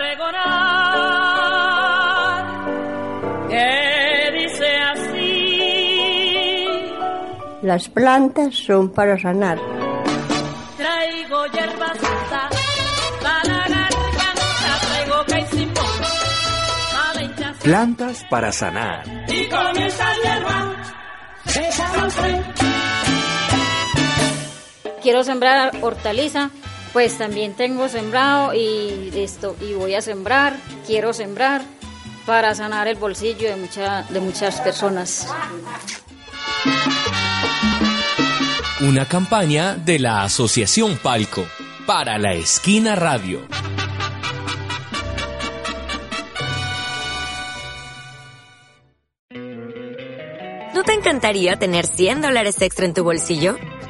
pregonar que dice así. Las plantas son para sanar. Traigo hierba santa para la garganta, traigo caicimón. Plantas para sanar. Y con esa hierba se sana usted. quiero sembrar hortaliza, pues también tengo sembrado y esto y voy a sembrar, quiero sembrar para sanar el bolsillo de mucha, de muchas personas. Una campaña de la Asociación Palco para la Esquina Radio. ¿No te encantaría tener 100 dólares extra en tu bolsillo?